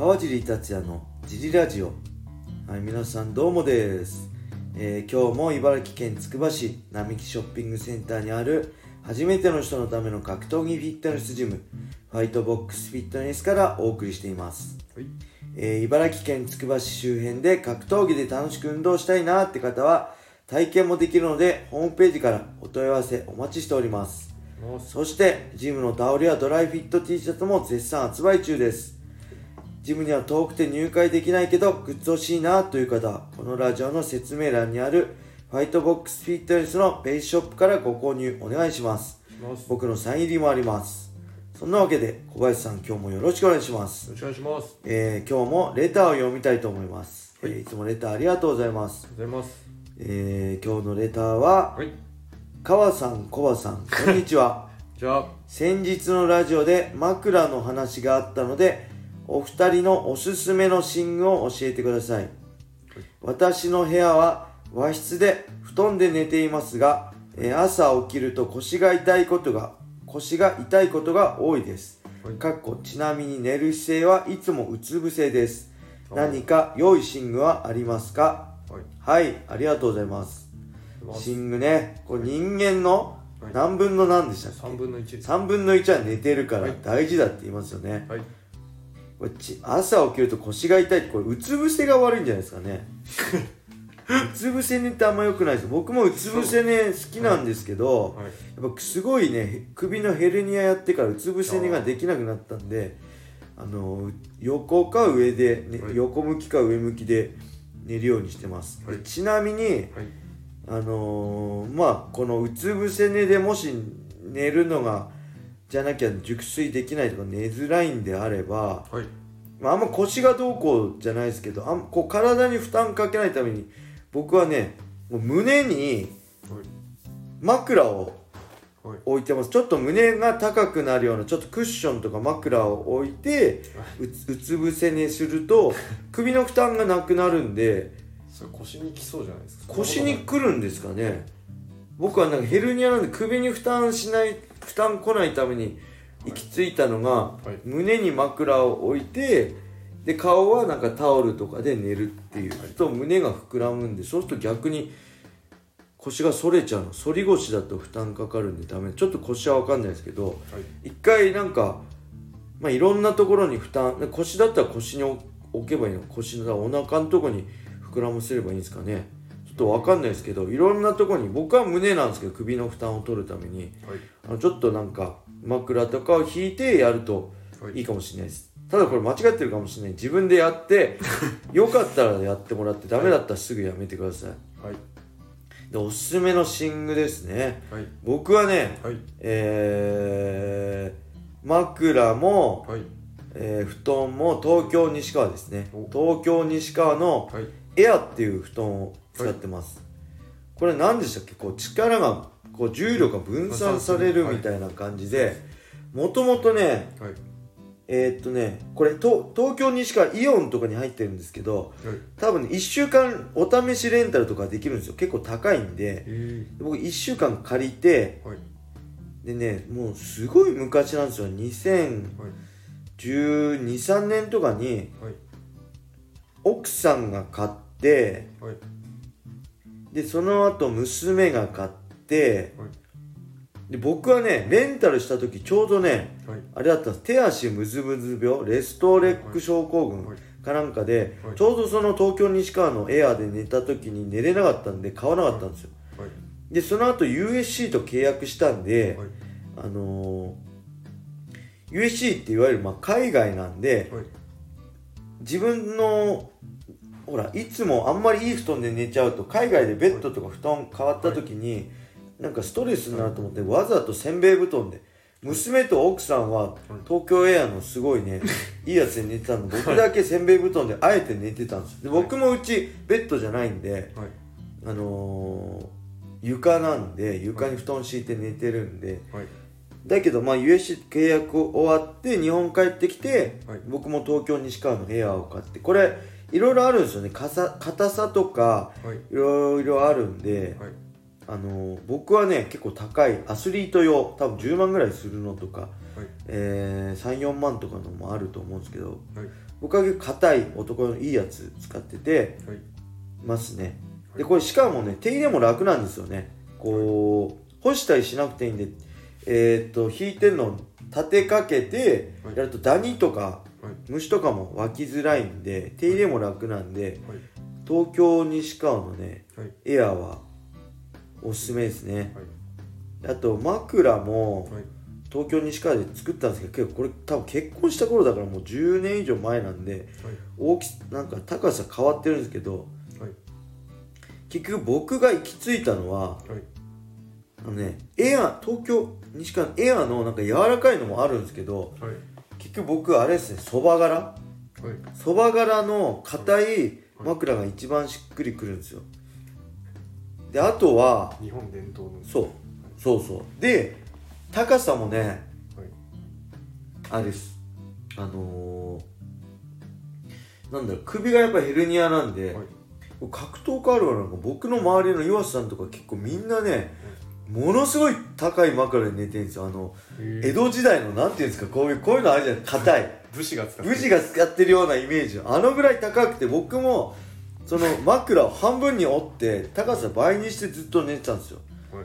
川尻達也のジリラジオ。はい皆さんどうもです、えー今日も茨城県つくば市並木ショッピングセンターにある初めての人のための格闘技フィットネスジムファイトボックスフィットネスからお送りしています。はい。えー茨城県つくば市周辺で格闘技で楽しく運動したいなって方は体験もできるのでホームページからお問い合わせお待ちしております。そしてジムのタオルやドライフィット T シャツも絶賛発売中ですジムには遠くて入会できないけどグッズ欲しいなという方はこのラジオの説明欄にあるファイトボックスフィットネスのベースショップからご購入お願いしますます。よ僕のサイン入りもありますそんなわけで小林さん今日もよろしくお願いしますろしくお願いします。ありえー今日もレターを読みたいと思います、はいえーいつもレターありがとうございます、がとうございます。えー今日のレターははい。川さんコバさんこんにちはじゃあ、先日のラジオで枕の話があったのでお二人のおすすめの寝具を教えてください。私の部屋は和室で布団で寝ていますが、えー朝起きると腰が痛いことが腰が痛いことが多いです、はい。かっこちなみに寝る姿勢はいつもうつ伏せです。あ何か良い寝具はありますか？はい。はいありがとうございます。寝具ねこれ人間のはい。何分の何でしたっけ、三分の一です。3分の1は寝てるからはい大事だって言いますよね、はい。こ朝起きると腰が痛いってこれうつ伏せが悪いんじゃないですかね。うつ伏せ寝ってあんま良くないです。僕もうつ伏せ寝好きなんですけど、はい。やっぱすごいね首のヘルニアやってからうつ伏せ寝ができなくなったんであの横か上で、ねはい。横向きか上向きで寝るようにしてます、ちなみにはい。あのーまあこのうつ伏せ寝でもし寝るのがじゃなきゃ熟睡できないとか寝づらいんであれば、はい。まあ、あんま腰がどうこうじゃないですけどあんこう体に負担かけないために僕はねもう胸にはい。枕をはい。置いてますちょっと胸が高くなるようなちょっとクッションとか枕を置いてうつうつ伏せ寝すると 首の負担がなくなるんでそれ腰にきそうじゃないですか。腰に来るんですかね僕はなんかヘルニアなんで首に負担しない負担来ないために行き着いたのが、はい。胸に枕を置いてで顔はなんかタオルとかで寝るっていう。と胸が膨らむんでそうすると逆に腰が反れちゃうの。反り腰だと負担かかるんでダメ。ちょっと腰は分かんないですけどはい。一回なんか、まあ、いろんなところに負担腰だったら腰に置置けばいいの。腰のお腹のとこに膨らませればいいんですかねちょっと分かんないですけどいろんなとこに僕は胸なんですけど首の負担を取るためにはい。あのちょっとなんか枕とかを引いてやるとはいいいかもしれないですただこれ間違ってるかもしれない自分でやって よかったらやってもらってダメだったらすぐやめてくださいはい。でおすすめの寝具ですねはい。僕はねはい。えー、枕も、はい。えー布団も東京西川ですねお東京西川のはい。エアっていう布団を使ってます、これ何でしたっけ？こう力がこう重力が分散されるみたいな感じでもともとねはい。えーっとねこれと東京西川イオンとかに入ってるんですけどはい。多分ね1週間お試しレンタルとかできるんですよ結構高いんでえ僕1週間借りて。でねもうすごい昔なんですよ2012、はい。3年とかにはい。奥さんが買ってはい。でその後娘が買ってはい。で僕はねレンタルした時ちょうどねはい。あれだったんです手足ムズムズ病レストレック症候群はいかなんかで、はいちょうどその東京西川のエアーで寝た時に寝れなかったんで買わなかったんですよはい。でその後 USC と契約したんで、はい。あのー USC っていわゆるまあ海外なんではい。自分のほらいつもあんまりいい布団で寝ちゃうと海外でベッドとか布団変わった時に、なんかストレスになると思って、わざとせんべい布団で娘と奥さんは東京エアのすごいねいいやつで寝てたの。僕だけせんべい布団であえて寝てたんです。で僕もうちベッドじゃないんではい。あのー床なんで床に布団敷いて寝てるんで、はい。だけどまあ USC 契約終わって日本帰ってきて、はい。僕も東京西川のエアーを買ってこれいろいろあるんですよねかさ硬さとかはい。いろいろあるんで、はい。あの僕はね結構高いアスリート用多分10万ぐらいするのとか、はい。えー、34万とかのもあると思うんですけどはい。僕は結構硬い男のいいやつ使っててはいますねでこれしかもね手入れも楽なんですよねこう干したりしなくていいんでえーっと引いてるのを立てかけてはいやるとダニとかはい虫とかも湧きづらいんで手入れも楽なんではい。東京西川のねはい。エアーはおすすめですね。はい。あと枕もはい。東京西川で作ったんですけど結構これ多分結婚した頃だからもう10年以上前なんではい。大きなんか高さ変わってるんですけどはい。結局僕が行き着いたのははい。あのねエアー東京西川のエアーのなんか柔らかいのもあるんですけどはい結局僕あれですねそば柄はい。そば柄の硬い枕が一番しっくりくるんですよ。であとは日本伝統の。そう。そうそう。で高さもねはい。あれです。あのー、なんだろう首がやっぱヘルニアなんで、はい。格闘家あるあるなんか僕の周りの岩瀬さんとか結構みんなね、ものすごい高い枕で寝てるんですよ。あのへ江戸時代のなんていうんですかこういうこういうのあるじゃない？硬い。武士が使って武士が使ってるようなイメージあのぐらい高くて僕もその枕を半分に折って高さ倍にしてずっと寝てたんですよ。はい。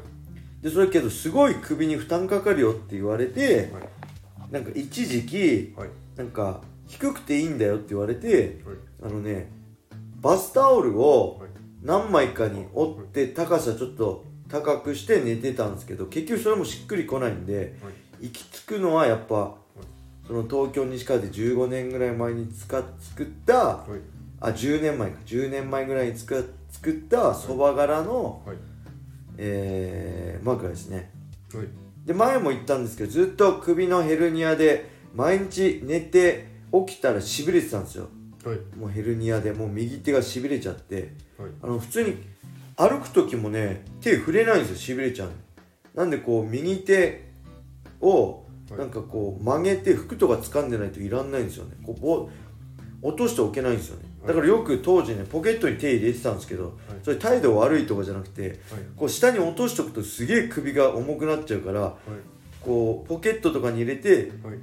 でそれけどすごい首に負担かかるよって言われてはい。なんか一時期はい。なんか低くていいんだよって言われてはい。あのねバスタオルをはい。何枚かに折って高さちょっと高くして寝てたんですけど結局それもしっくりこないんではい。行き着くのはやっぱその東京西川で15年ぐらい前に使っ作ったはい。あ10年前か。10年前ぐらいに作作ったそば柄の、はい。えー、枕ですね。はい。で前も言ったんですけどずっと首のヘルニアで毎日寝て起きたらしびれてたんですよ。はい。もうヘルニアでもう右手がしびれちゃってはい。あの普通に歩く時もね手触れないんですよしびれちゃうなんでこう右手をはい。なんかこう曲げて服とか掴んでないといらんないんですよね。こうぼ落としておけないんですよね。だからよく当時ねポケットに手入れてたんですけどそれ態度悪いとかじゃなくてはい。こう下に落としとくとすげえ首が重くなっちゃうからはい。こうポケットとかに入れてはい。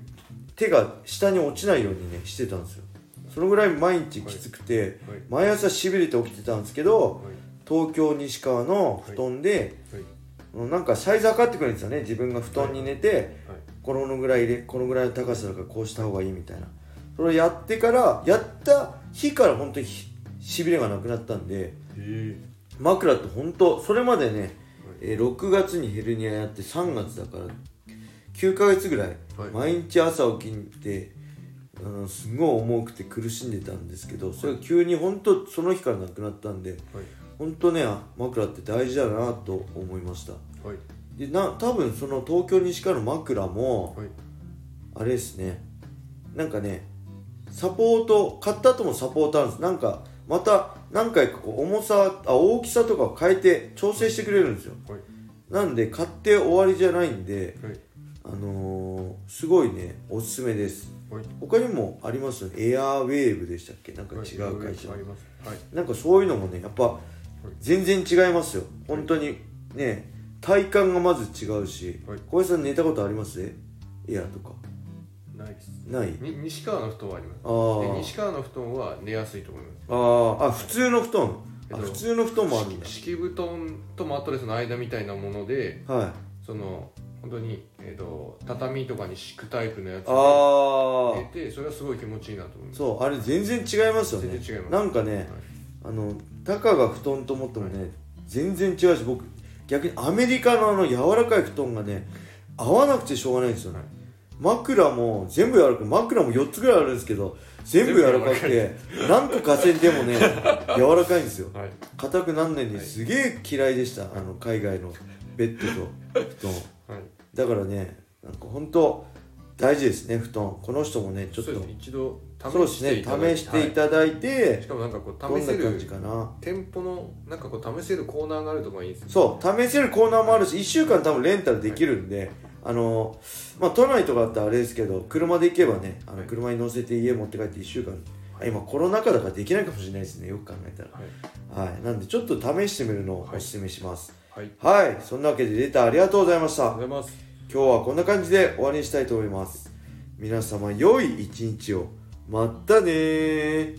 手が下に落ちないようにねしてたんですよ。そのぐらい毎日きつくてはい。毎朝しびれて起きてたんですけどはい東京西川の布団で、はい。なんかサイズ測ってくれるんですよね。自分が布団に寝て、はい。このぐらいでこのぐらいの高さだからこうした方がいいみたいな。それをやってからやった日から本当にひしびれがなくなったんでへ枕って本当それまでね、えー6月にヘルニアやって3月だから9ヶ月ぐらい、はい。毎日朝起きてあのすごい重くて苦しんでたんですけどそれが急に本当その日からなくなったんではい本当ね枕って大事だなと思いました。はい。でな多分その東京西川の枕もはい。あれですね。なんかねサポート買った後もサポートあるんです。なんかまた何回かこう重さあ大きさとかを変えて調整してくれるんですよ。はい。なんで買って終わりじゃないんではい。あのー、すごいねおすすめです。はい。他にもありますよね。エアーウェーブでしたっけ？なんか違う会社。はい。なんかそういうのもねやっぱ全然違いますよ。本当に。ね体感がまず違うし。はい。小林さん寝たことあります？エアーとか。ないです。ない？に西川の布団はあります。あ西川の布団は寝やすいと思います。あー。あ普通の布団。えっとあ普通の布団もあるんだ。敷布団とマットレスの間みたいなものではい。その本当に、えー、と畳とかに敷くタイプのやつあを入あれてそれはすごい気持ちいいなと思います。そうあれ全然違いますよね。全然違います。なんかね、あのたかが布団と思ってもね、全然違うし僕逆にアメリカのあの柔らかい布団がね合わなくてしょうがないんですよね、はい枕も全部柔らかい枕も4つぐらいあるんですけど全部柔らかくて何個稼い。でもね 柔らかいんですよ。はい。硬くなんないんではい。すげえ嫌いでしたあの海外のベッドと布団。はい。だからねなんか本当大事ですね布団。この人もねちょっとそうですね一度そうですね試していただい試していただいはていしかもなんかこどうん試せるな感じかな。店舗のなんかこう試せるコーナーがあるとこがいいですね。そう試せるコーナーもあるし1週間多分レンタルできるんで、あのまあ都内とかだったらあれですけど車で行けばねあのはい。車に乗せて家持って帰って1週間、あ今コロナ禍だからできないかもしれないですねよく考えたら。はい。はい。なんでちょっと試してみるのをおすすめします。はい。はい、そんなわけでレターありがとうございました。ありがとうございます今日はこんな感じで終わりにしたいと思います。皆様良い一日を。またね